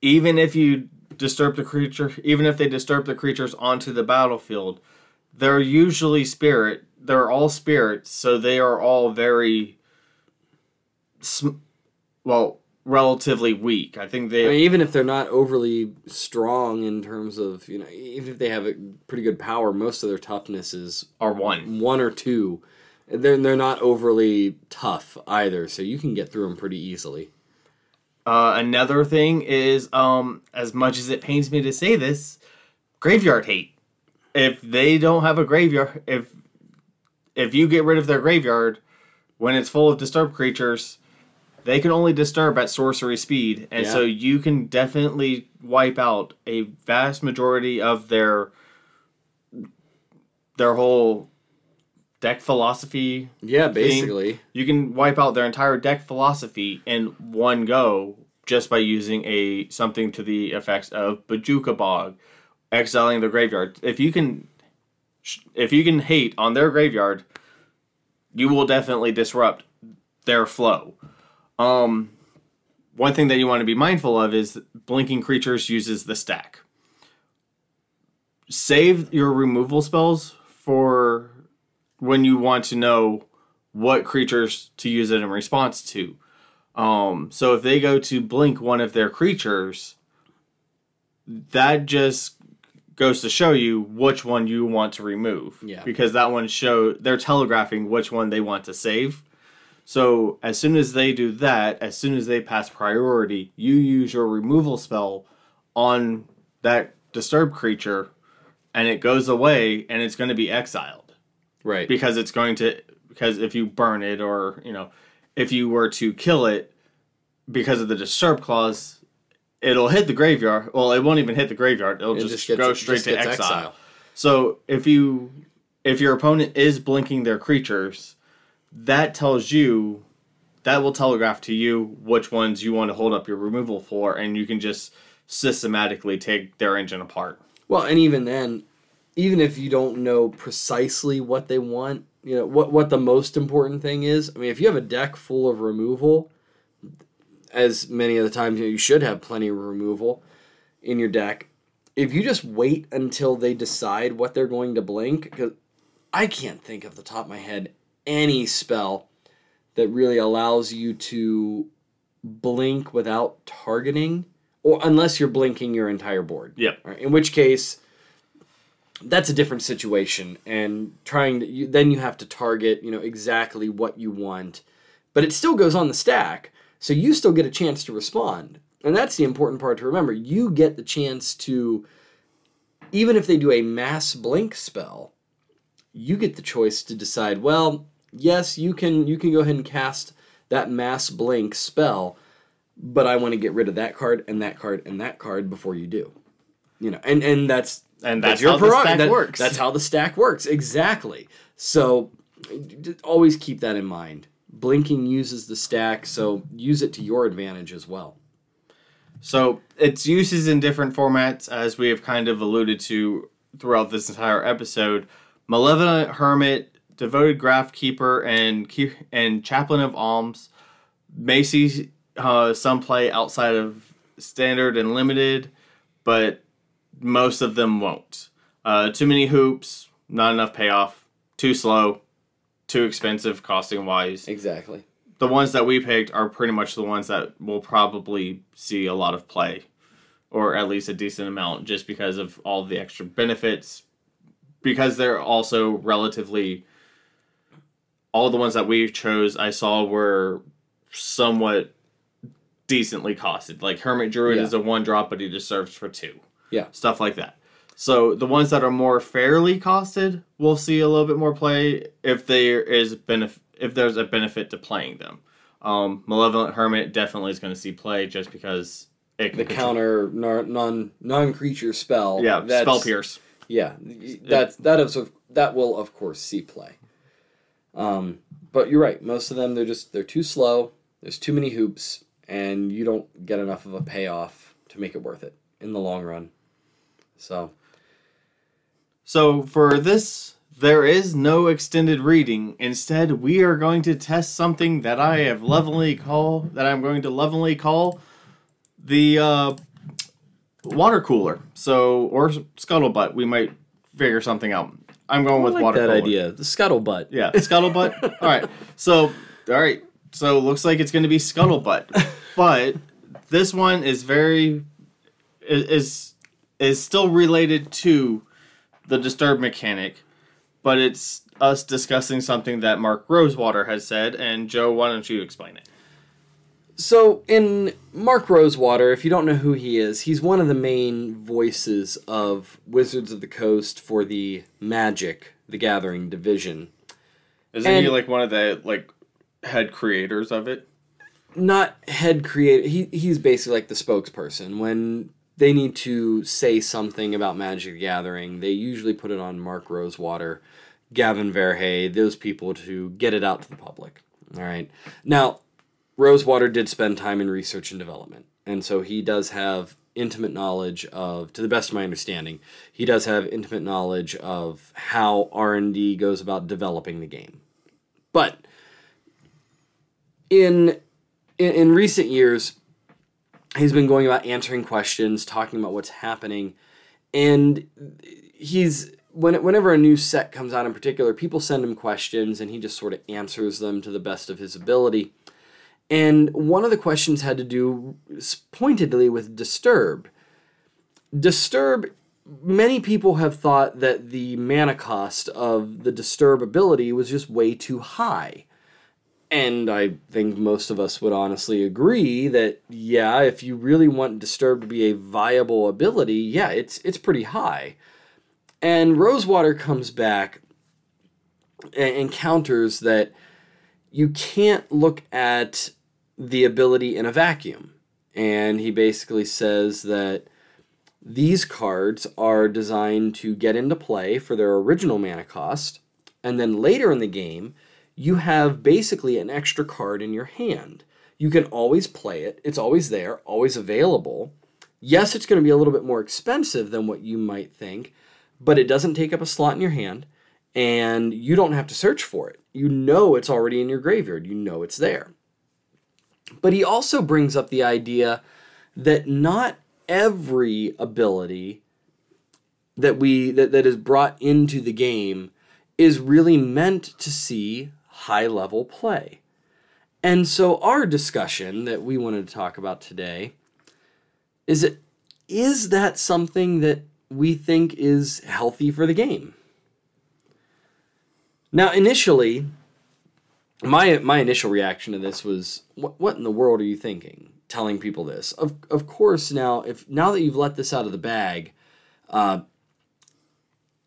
Even if you disturb the creature, even if they disturb the creatures onto the battlefield, they're usually spirit. They're all spirits, so they are all very, sm- well, relatively weak. I think they I mean, even if they're not overly strong in terms of you know, even if they have a pretty good power, most of their toughness is are one. one or two. They're they're not overly tough either, so you can get through them pretty easily. Uh, another thing is, um, as much as it pains me to say this, graveyard hate. If they don't have a graveyard, if if you get rid of their graveyard when it's full of disturbed creatures, they can only disturb at sorcery speed, and Yeah. so you can definitely wipe out a vast majority of their their whole deck philosophy Yeah, basically. you can wipe out their entire deck philosophy in one go just by using a something to the effects of Bojuka Bog, exiling the graveyard. If you can, if you can hate on their graveyard, you will definitely disrupt their flow. Um, one thing that you want to be mindful of is blinking creatures uses the stack. Save your removal spells for when you want to know what creatures to use it in response to. Um, so if they go to blink one of their creatures, that just goes to show you which one you want to remove. Yeah. Because that one show they're telegraphing which one they want to save. So as soon as they do that, as soon as they pass priority, you use your removal spell on that disturbed creature and it goes away and it's going to be exiled Right. because it's going to because if you burn it or you know if you were to kill it because of the disturb clause it'll hit the graveyard well it won't even hit the graveyard it'll It just, just gets- go straight just to exile. exile. so if you if your opponent is blinking their creatures that tells you that will telegraph to you which ones you want to hold up your removal for and you can just systematically take their engine apart Well, and even then, even if you don't know precisely what they want, you know what what the most important thing is. I mean, if you have a deck full of removal, as many of the times you, know, you should have plenty of removal in your deck. If you just wait until they decide what they're going to blink, because I can't think of the top of my head any spell that really allows you to blink without targeting, or unless you're blinking your entire board. Yep. Right, in which case, that's a different situation, and trying to you, then you have to target you know exactly what you want, but it still goes on the stack, so you still get a chance to respond, and that's the important part to remember. You get the chance to, even if they do a mass blink spell, you get the choice to decide. Well, yes, you can you can go ahead and cast that mass blink spell, but I want to get rid of that card and that card and that card before you do. You know, and and that's And that's how the stack That- works. That's how the stack works exactly. So always keep that in mind. Blinking uses the stack, so use it to your advantage as well. So its uses in different formats, as we have kind of alluded to throughout this entire episode. Malevolent Hermit, Devoted Grafkeeper, and and Chaplain of Alms may see uh, some play outside of standard and limited, but most of them won't. Uh, too many hoops, not enough payoff, too slow, too expensive costing wise. Exactly. The ones that we picked are pretty much the ones that will probably see a lot of play, or at least a decent amount, just because of all the extra benefits. Because they're also relatively. All the ones that we chose, I saw were somewhat decently costed. Like Hermit Druid Yeah. is a one drop, but he just serves for two. Yeah. Stuff like that. So the ones that are more fairly costed will see a little bit more play if there is benef- if there's a benefit to playing them. Um, Malevolent Hermit definitely is going to see play just because it can The control- counter non non creature spell. yeah that's- spell pierce. Yeah, that's that is of that will of course see play. Um, but you're right. Most of them they're just they're too slow. There's too many hoops, and you don't get enough of a payoff to make it worth it in the long run. So So for this, there is no extended reading. Instead, we are going to test something that I have lovingly call that I'm going to lovingly call the uh, water cooler. So or scuttlebutt. We might figure something out. I'm going I with like water that cooler. idea. The scuttlebutt. Yeah, scuttlebutt. all right. So, all right. So, looks like it's going to be scuttlebutt, but this one is very is is, still related to the disturb mechanic, but it's us discussing something that Mark Rosewater has said. And Joe, why don't you explain it? So, in Mark Rosewater, if you don't know who he is, he's one of the main voices of Wizards of the Coast for the Magic the Gathering division. Isn't And- he like one of the like head creators of it? Not head creator. He he's basically like the spokesperson. When they need to say something about Magic the Gathering, they usually put it on Mark Rosewater, Gavin Verhey, those people to get it out to the public. All right. Now, Rosewater did spend time in research and development, and so he does have intimate knowledge of, to the best of my understanding, he does have intimate knowledge of how R and D goes about developing the game. But in, in in recent years, he's been going about answering questions, talking about what's happening, and he's when whenever a new set comes out in particular, people send him questions, and he just sort of answers them to the best of his ability. And one of the questions had to do pointedly with disturb. Disturb. Many people have thought that the mana cost of the disturb ability was just way too high. And I think most of us would honestly agree that yeah, if you really want Disturb to be a viable ability, yeah, it's it's pretty high. And Rosewater comes back and, and counters that you can't look at the ability in a vacuum. And he basically says that these cards are designed to get into play for their original mana cost, and then later in the game, you have basically an extra card in your hand. You can always play it, it's always there, always available. Yes, it's going to be a little bit more expensive than what you might think, but it doesn't take up a slot in your hand, and you don't have to search for it. You know it's already in your graveyard, you know it's there. But he also brings up the idea that not every ability that we that, that is brought into the game is really meant to see high level play. And so our discussion that we wanted to talk about today is it is that something that we think is healthy for the game? Now initially my my initial reaction to this was what what in the world are you thinking telling people this of of course now if now that you've let this out of the bag uh,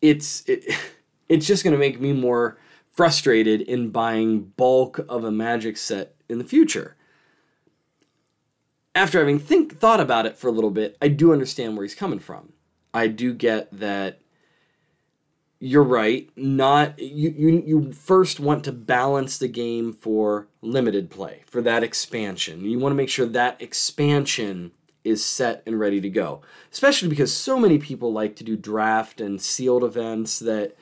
it's it, it's just going to make me more frustrated in buying bulk of a magic set in the future after having think thought about it for a little bit i do understand where he's coming from i do get that you're right. Not you, you. You first want to balance the game for limited play for that expansion. You want to make sure that expansion is set and ready to go. Especially because so many people like to do draft and sealed events that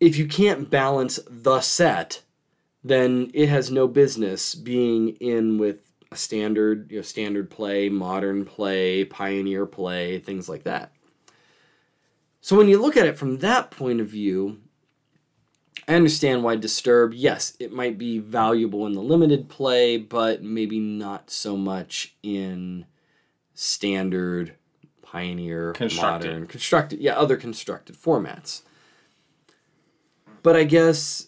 if you can't balance the set, then it has no business being in with a standard, you know, standard play, modern play, pioneer play, things like that. So when you look at it from that point of view, I understand why Disturb, yes, it might be valuable in the limited play, but maybe not so much in standard, pioneer, Constructed. modern, constructed, yeah, other constructed formats. But I guess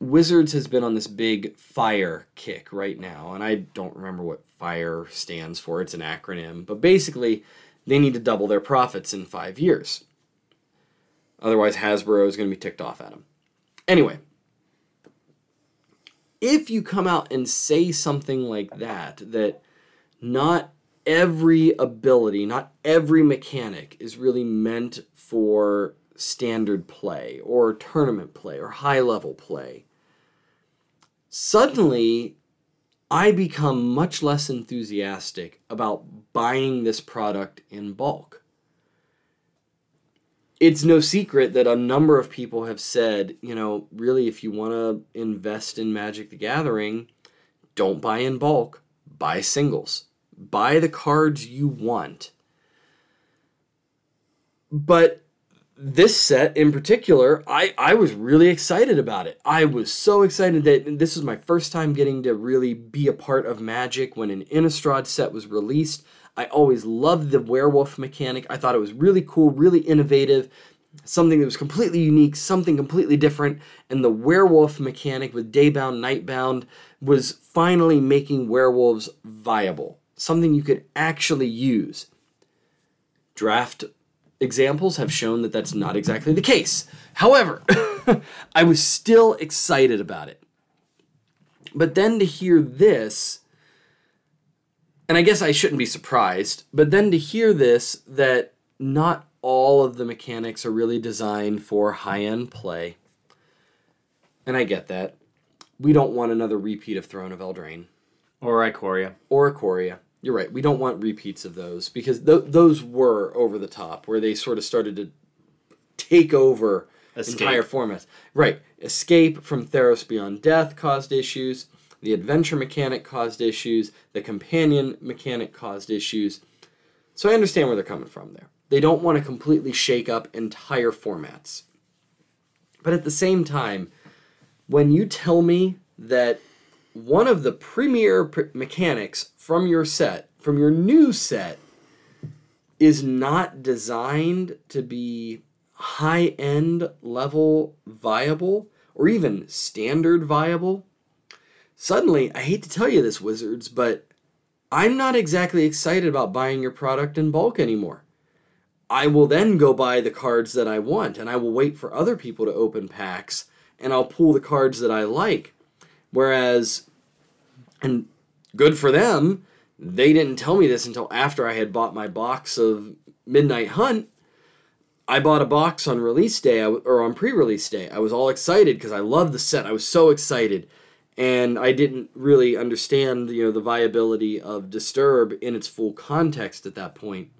Wizards has been on this big fire kick right now, and I don't remember what fire stands for. It's an acronym, but basically, they need to double their profits in five years. Otherwise, Hasbro is going to be ticked off at them. Anyway, if you come out and say something like that, that not every ability, not every mechanic is really meant for standard play or tournament play or high level play, suddenly I become much less enthusiastic about buying this product in bulk. It's no secret that a number of people have said, you know, really, if you want to invest in Magic the Gathering, don't buy in bulk, buy singles. Buy the cards you want. But this set in particular, I, I was really excited about it. I was so excited that this was my first time getting to really be a part of Magic when an Innistrad set was released. I always loved the werewolf mechanic. I thought it was really cool, really innovative, something that was completely unique, something completely different. And the werewolf mechanic with daybound, nightbound was finally making werewolves viable, something you could actually use. Draft examples have shown that that's not exactly the case. However, I was still excited about it. But then to hear this, and I guess I shouldn't be surprised, but then to hear this that not all of the mechanics are really designed for high end play. And I get that. We don't want another repeat of Throne of Eldraine Or Ikoria. or Ikoria. You're right. We don't want repeats of those because th- those were over the top, where they sort of started to take over Escape. entire formats. Right. Escape from Theros Beyond Death caused issues. The adventure mechanic caused issues. The companion mechanic caused issues. So I understand where they're coming from there. They don't want to completely shake up entire formats. But at the same time, when you tell me that one of the premier pr- mechanics from your set, from your new set, is not designed to be high end level viable or even standard viable, suddenly, I hate to tell you this, Wizards, but I'm not exactly excited about buying your product in bulk anymore. I will then go buy the cards that I want, and I will wait for other people to open packs, and I'll pull the cards that I like. Whereas, and good for them, they didn't tell me this until after I had bought my box of Midnight Hunt. I bought a box on release day or on pre-release day. I was all excited because I loved the set. I was so excited, and I didn't really understand you know the viability of Disturb in its full context at that point.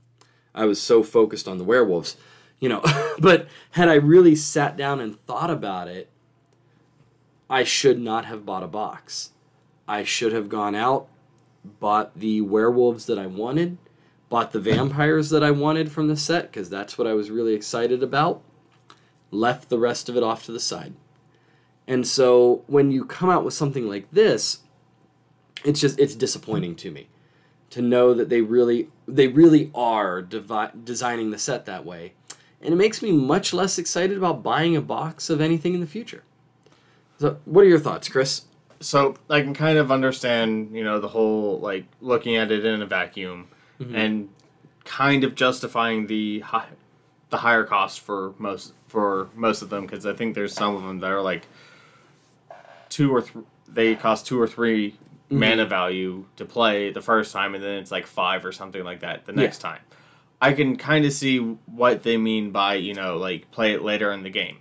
I was so focused on the werewolves, you know. but had I really sat down and thought about it, I should not have bought a box. I should have gone out, bought the werewolves that I wanted, bought the vampires that I wanted from the set because that's what I was really excited about, left the rest of it off to the side. And so when you come out with something like this, it's just it's disappointing to me to know that they really they really are devi- designing the set that way. And it makes me much less excited about buying a box of anything in the future. So, what are your thoughts, Chris? so I can kind of understand, you know, the whole like looking at it in a vacuum mm-hmm. and kind of justifying the high, the higher cost for most for most of them because I think there's some of them that are like two or th- they cost two or 3 mm-hmm. mana value to play the first time and then it's like five or something like that the next time. I can kind of see what they mean by you know like play it later in the game,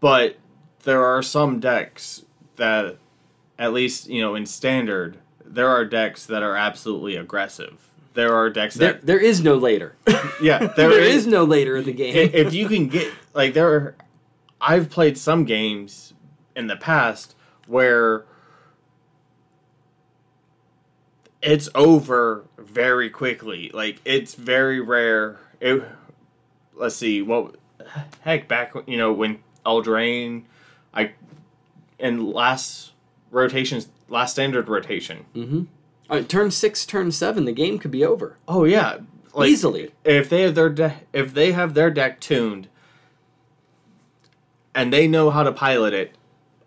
but there are some decks that at least you know in standard there are decks that are absolutely aggressive there are decks There, that there is no later. yeah there is no later in the game. if you can get like there are i've played some games in the past where it's over very quickly like it's very rare it, let's see what heck, back you know when Eldraine, in last rotations, last standard rotation. Mm-hmm. Right, turn six, turn seven, the game could be over Oh yeah, like, easily. if they have their de- if they have their deck tuned and they know how to pilot it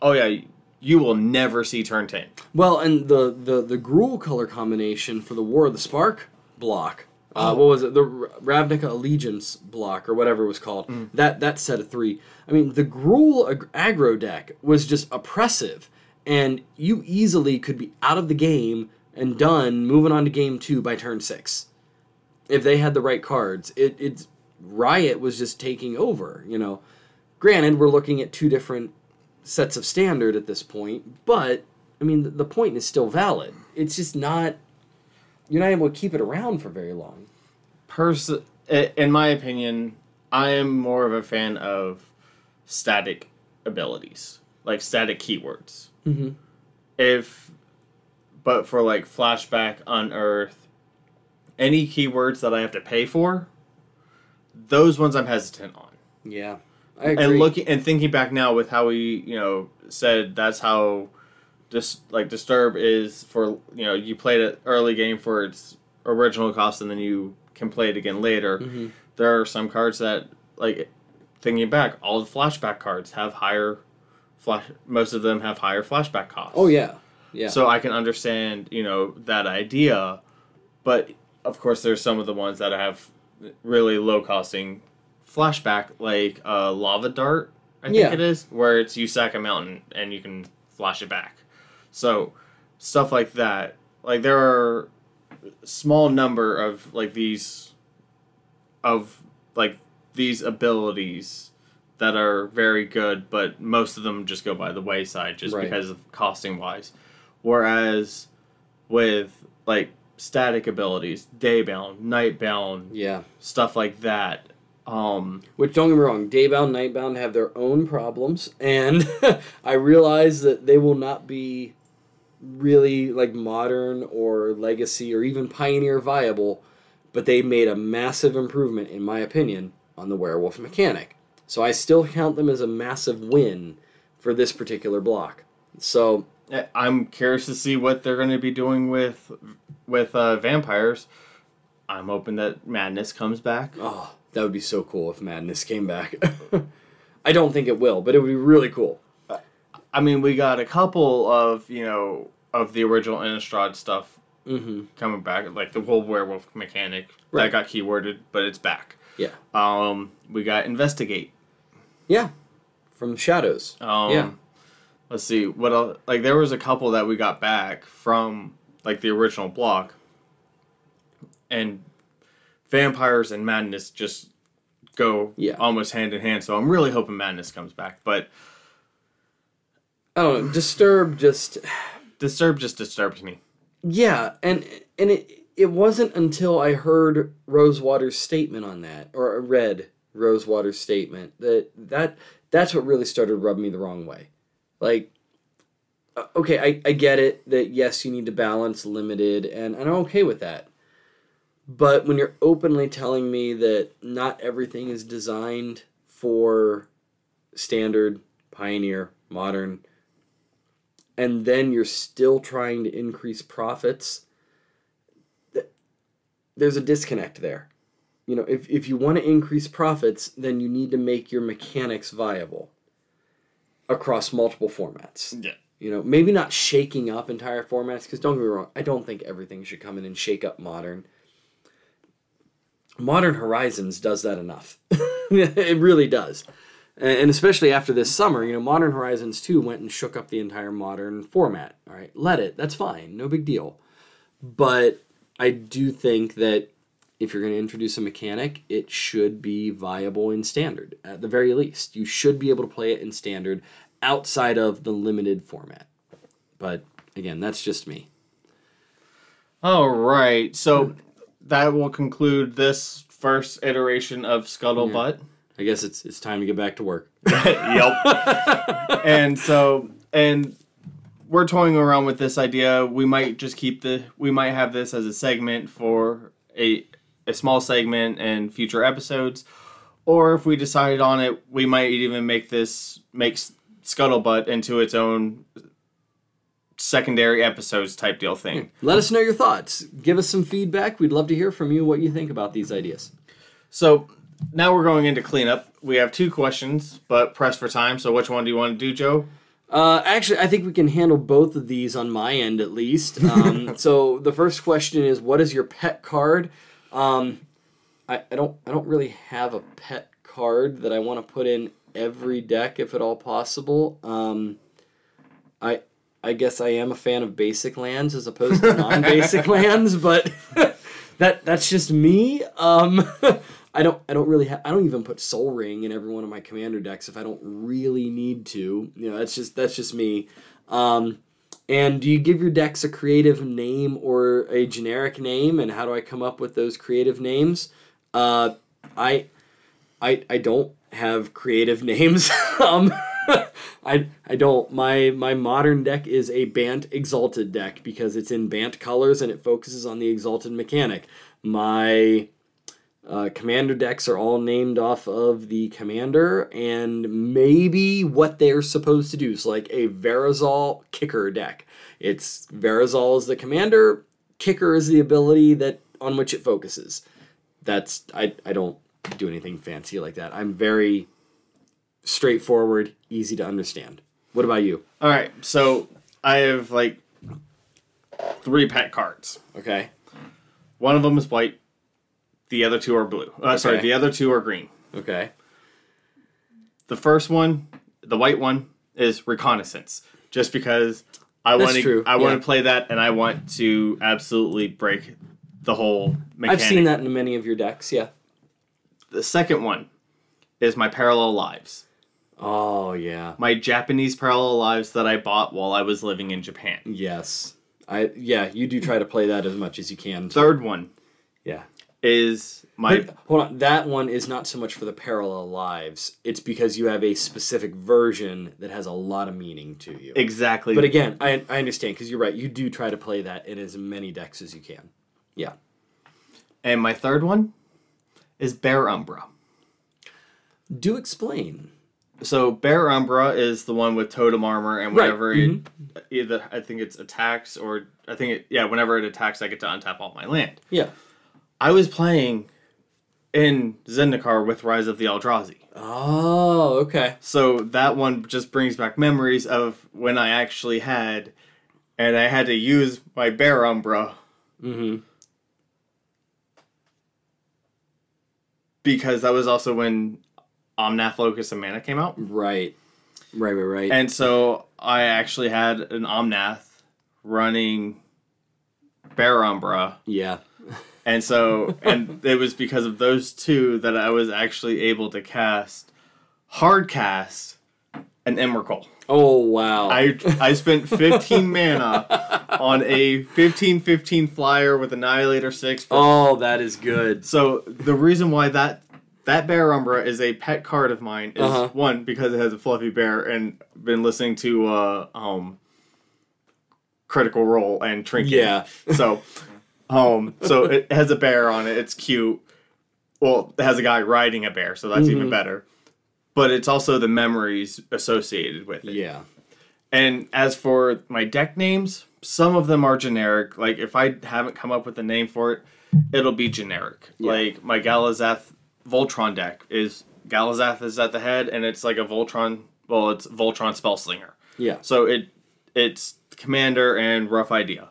oh yeah you will never see turn 10 Well, and the the the Gruul color combination for the War of the Spark block. Uh, Oh. What was it? The Ravnica Allegiance block or whatever it was called. Mm. That that set of three. I mean, the Gruul ag- aggro deck was just oppressive, and you easily could be out of the game and done, moving on to game two by turn six, if they had the right cards. It it's Riot was just taking over. You know, granted, we're looking at two different sets of standard at this point, but I mean, the, the point is still valid. It's just not. You're not able to keep it around for very long. Pers- in my opinion i am more of a fan of static abilities like static keywords Mm-hmm. if but for like flashback unearth any keywords that i have to pay for those ones i'm hesitant on Yeah, I agree. and looking and thinking back now with how we you know said that's how just like disturb is for you know you played it early game for its original cost and then you can play it again later Mhm. there are some cards that like thinking back all the flashback cards have higher flash most of them have higher flashback costs Oh yeah, yeah. so I can understand, you know, that idea, but of course there's some of the ones that have really low costing flashback, like uh, Lava Dart, I think Yeah. it is, where it's you sack a mountain and you can flash it back. So stuff like that. Like there are small number of like these of like these abilities that are very good, but most of them just go by the wayside just Right. because of costing wise. Whereas with like static abilities, daybound, nightbound, yeah. stuff like that, um, Which don't get me wrong, Daybound, Nightbound have their own problems, and I realize that they will not be really like modern or legacy or even pioneer viable, but they made a massive improvement, in my opinion, on the werewolf mechanic. So I still count them as a massive win for this particular block. So I'm curious to see what they're going to be doing with with uh, vampires. I'm hoping that Madness comes back. Oh, that would be so cool if Madness came back. I don't think it will, but it would be really cool. I mean, we got a couple of you know of the original Innistrad stuff Mm-hmm. coming back, like the whole werewolf mechanic Right. that got keyworded, but it's back. Yeah. Um, we got investigate. Yeah. From Shadows. Um, Yeah. Let's see what else. Like there was a couple that we got back from like the original block, and vampires and madness just go Yeah. almost hand in hand. So I'm really hoping madness comes back, but I don't know. Disturb just disturb just disturbs me. yeah, and and it it wasn't until I heard Rosewater's statement on that or read Rosewater's statement that that that's what really started rubbing me the wrong way. Like uh, okay, I, I get it that yes, you need to balance limited and, and I'm okay with that. But when you're openly telling me that not everything is designed for standard, pioneer, modern, and then you're still trying to increase profits, there's a disconnect there. You know, if, if you want to increase profits, then you need to make your mechanics viable across multiple formats. Yeah. You know, maybe not shaking up entire formats, because don't get me wrong, I don't think everything should come in and shake up modern. Modern Horizons does that enough. it really does. And especially after this summer, you know, Modern Horizons 2 went and shook up the entire modern format. All right, let it. That's fine. No big deal. But I do think that if you're going to introduce a mechanic, it should be viable in standard at the very least. You should be able to play it in standard outside of the limited format. But again, that's just me. All right, so hmm. that will conclude this first iteration of Scuttlebutt. I guess it's it's time to get back to work. yep. and so and we're toying around with this idea. We might just keep the we might have this as a segment for a a small segment and future episodes, or if we decided on it, we might even make this make Scuttlebutt into its own secondary episodes type deal thing. Hmm. Let us know your thoughts. Give us some feedback. We'd love to hear from you what you think about these ideas. So now we're going into cleanup. We have two questions, but press for time. So which one do you want to do, Joe? Uh, actually, I think we can handle both of these on my end at least. Um, so the first question is, what is your pet card? Um, I, I don't I don't really have a pet card that I want to put in every deck if at all possible. Um, I I guess I am a fan of basic lands as opposed to non-basic lands, but that that's just me. Um, I don't I don't really ha- I don't even put Sol Ring in every one of my commander decks if I don't really need to. You know, that's just that's just me. Um, and do you give your decks a creative name or a generic name? And how do I come up with those creative names? Uh, I, I, I don't have creative names. um, I, I don't. My my modern deck is a Bant Exalted deck because it's in Bant colors and it focuses on the Exalted mechanic. My uh, commander decks are all named off of the commander and maybe what they're supposed to do. So, like a Verazol kicker deck. It's Verazol is the commander, kicker is the ability that on which it focuses. That's I, I don't do anything fancy like that. I'm very straightforward, easy to understand. What about you? All right, so I have like three pet cards. Okay. One of them is white. The other two are blue. Uh, Sorry, the other two are green. Okay. The first one, the white one, is reconnaissance. Just because I want to, I want to play that, and I want to absolutely break the whole mechanic. I've seen that in many of your decks, yeah. The second one is my parallel lives. Oh yeah. My Japanese parallel lives that I bought while I was living in Japan. Yes. I yeah, you do try to play that as much as you can. Third one Yeah. Is my But hold on, that one is not so much for the parallel lives. It's because you have a specific version that has a lot of meaning to you. exactly. But again, I, I understand because you're right. You do try to play that in as many decks as you can. Yeah. and my third one is Bear Umbra. Do explain. So Bear Umbra is the one with totem armor, and Right, whenever it mm-hmm. either I think it's attacks or I think it yeah whenever it attacks, I get to untap all my land. Yeah. I was playing in Zendikar with Rise of the Eldrazi, Oh, okay. so that one just brings back memories of when I actually had, and I had to use my Bear Umbra Mm-hmm. because that was also when Omnath Locus of Mana came out. Right. Right, right, right. And so I actually had an Omnath running Bear Umbra. yeah. And so, and it was because of those two that I was actually able to cast, hard cast, an Emrakul. Oh wow. I, I spent 15 mana on a 15 15 flyer with Annihilator 6. Oh, that is good. So the reason why that that bear umbra is a pet card of mine is Uh-huh. one because it has a fluffy bear and been listening to uh um critical role and trinket Yeah. so um so it has a bear on it it's cute well it has a guy riding a bear so that's even Mhm. better but it's also the memories associated with it Yeah. and as for my deck names, some of them are generic. Like if I haven't come up with a name for it, it'll be generic. Yeah. Like my Galazeth Voltron deck is Galazeth is at the head, and it's like a Voltron. Well, it's Voltron Spellslinger. Yeah. So it it's commander and rough idea.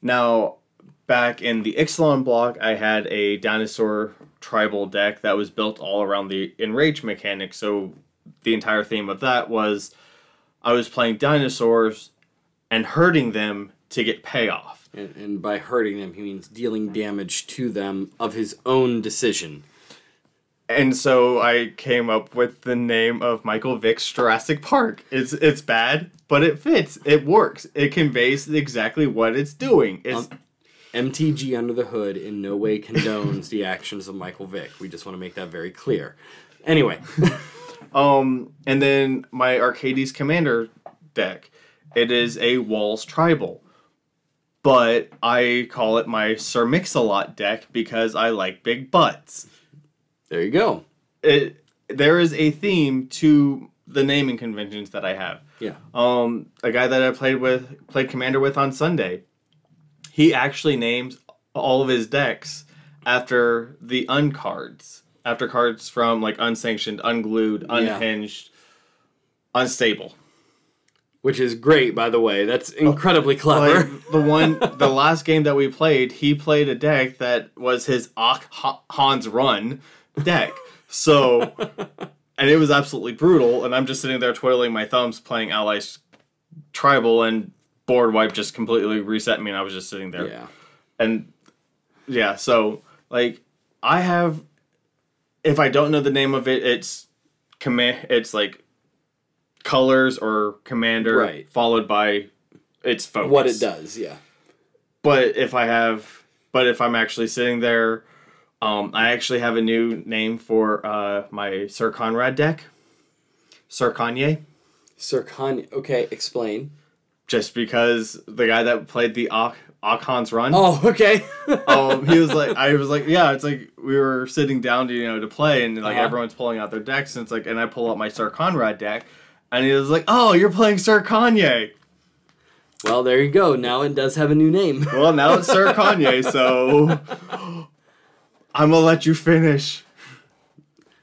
Now back in the Ixalan block, I had a dinosaur tribal deck that was built all around the enrage mechanic. So the entire theme of that was I was playing dinosaurs and hurting them to get payoff. And, and by hurting them, he means dealing damage to them of his own decision. And so I came up with the name of Michael Vick's Jurassic Park. It's it's bad, but it fits. It works. It conveys exactly what it's doing. It's Um, MTG Under the Hood in no way condones the actions of Michael Vick. We just want to make that very clear. Anyway, Um, and then my Arcades Commander deck, it is a Walls Tribal. But I call it my Sir Mix-a-Lot deck because I like big butts. there you go. it there is a theme to the naming conventions that I have. Yeah. Um, a guy that I played with, played commander with on Sunday, he actually names all of his decks after the uncards, after cards from like unsanctioned, unglued, unhinged, unstable. Which is great, by the way. That's incredibly clever. Like the one, the last game that we played, he played a deck that was his Hans Run deck. So, and it was absolutely brutal. And I'm just sitting there twiddling my thumbs playing Allies Tribal, and board wipe just completely reset me, and I was just sitting there. yeah. And yeah, so like I have, if I don't know the name of it, it's command. It's like colors or commander Right. followed by its focus. What it does, yeah. But if I have, but if I'm actually sitting there, um, I actually have a new name for uh, my Syr Konrad deck. Sir Kanye. Sir Kanye. Okay, explain. Just because the guy that played the Ak- Akhan's run. Oh, okay. um, he was like, I was like, yeah, it's like we were sitting down to you know to play, and like Uh-huh. everyone's pulling out their decks, and it's like, and I pull out my Syr Konrad deck, and he was like, oh, you're playing Sir Kanye. well, there you go. Now it does have a new name. Well, now it's Sir Kanye, so I'm gonna let you finish.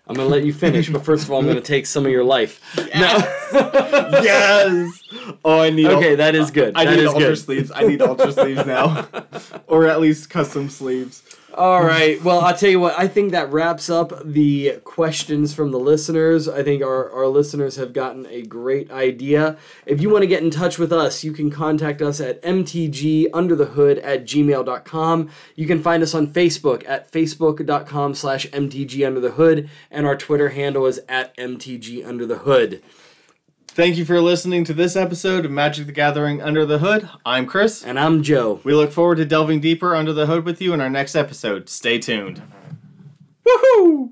I'm gonna let you finish, but first of all, I'm gonna take some of your life. yes. Yes. Oh, I need. Okay, that is good. I That need is ultra good. sleeves. I need ultra sleeves now, or at least custom sleeves. All right. Well, I'll tell you what. I think that wraps up the questions from the listeners. I think our, our listeners have gotten a great idea. If you want to get in touch with us, you can contact us at mtgunderthehood at gmail.com. You can find us on Facebook at facebook.com slash mtgunderthehood, and our Twitter handle is at mtgunderthehood. Thank you for listening to this episode of Magic the Gathering Under the Hood. I'm Chris. And I'm Joe. We look forward to delving deeper under the hood with you in our next episode. Stay tuned. Woohoo!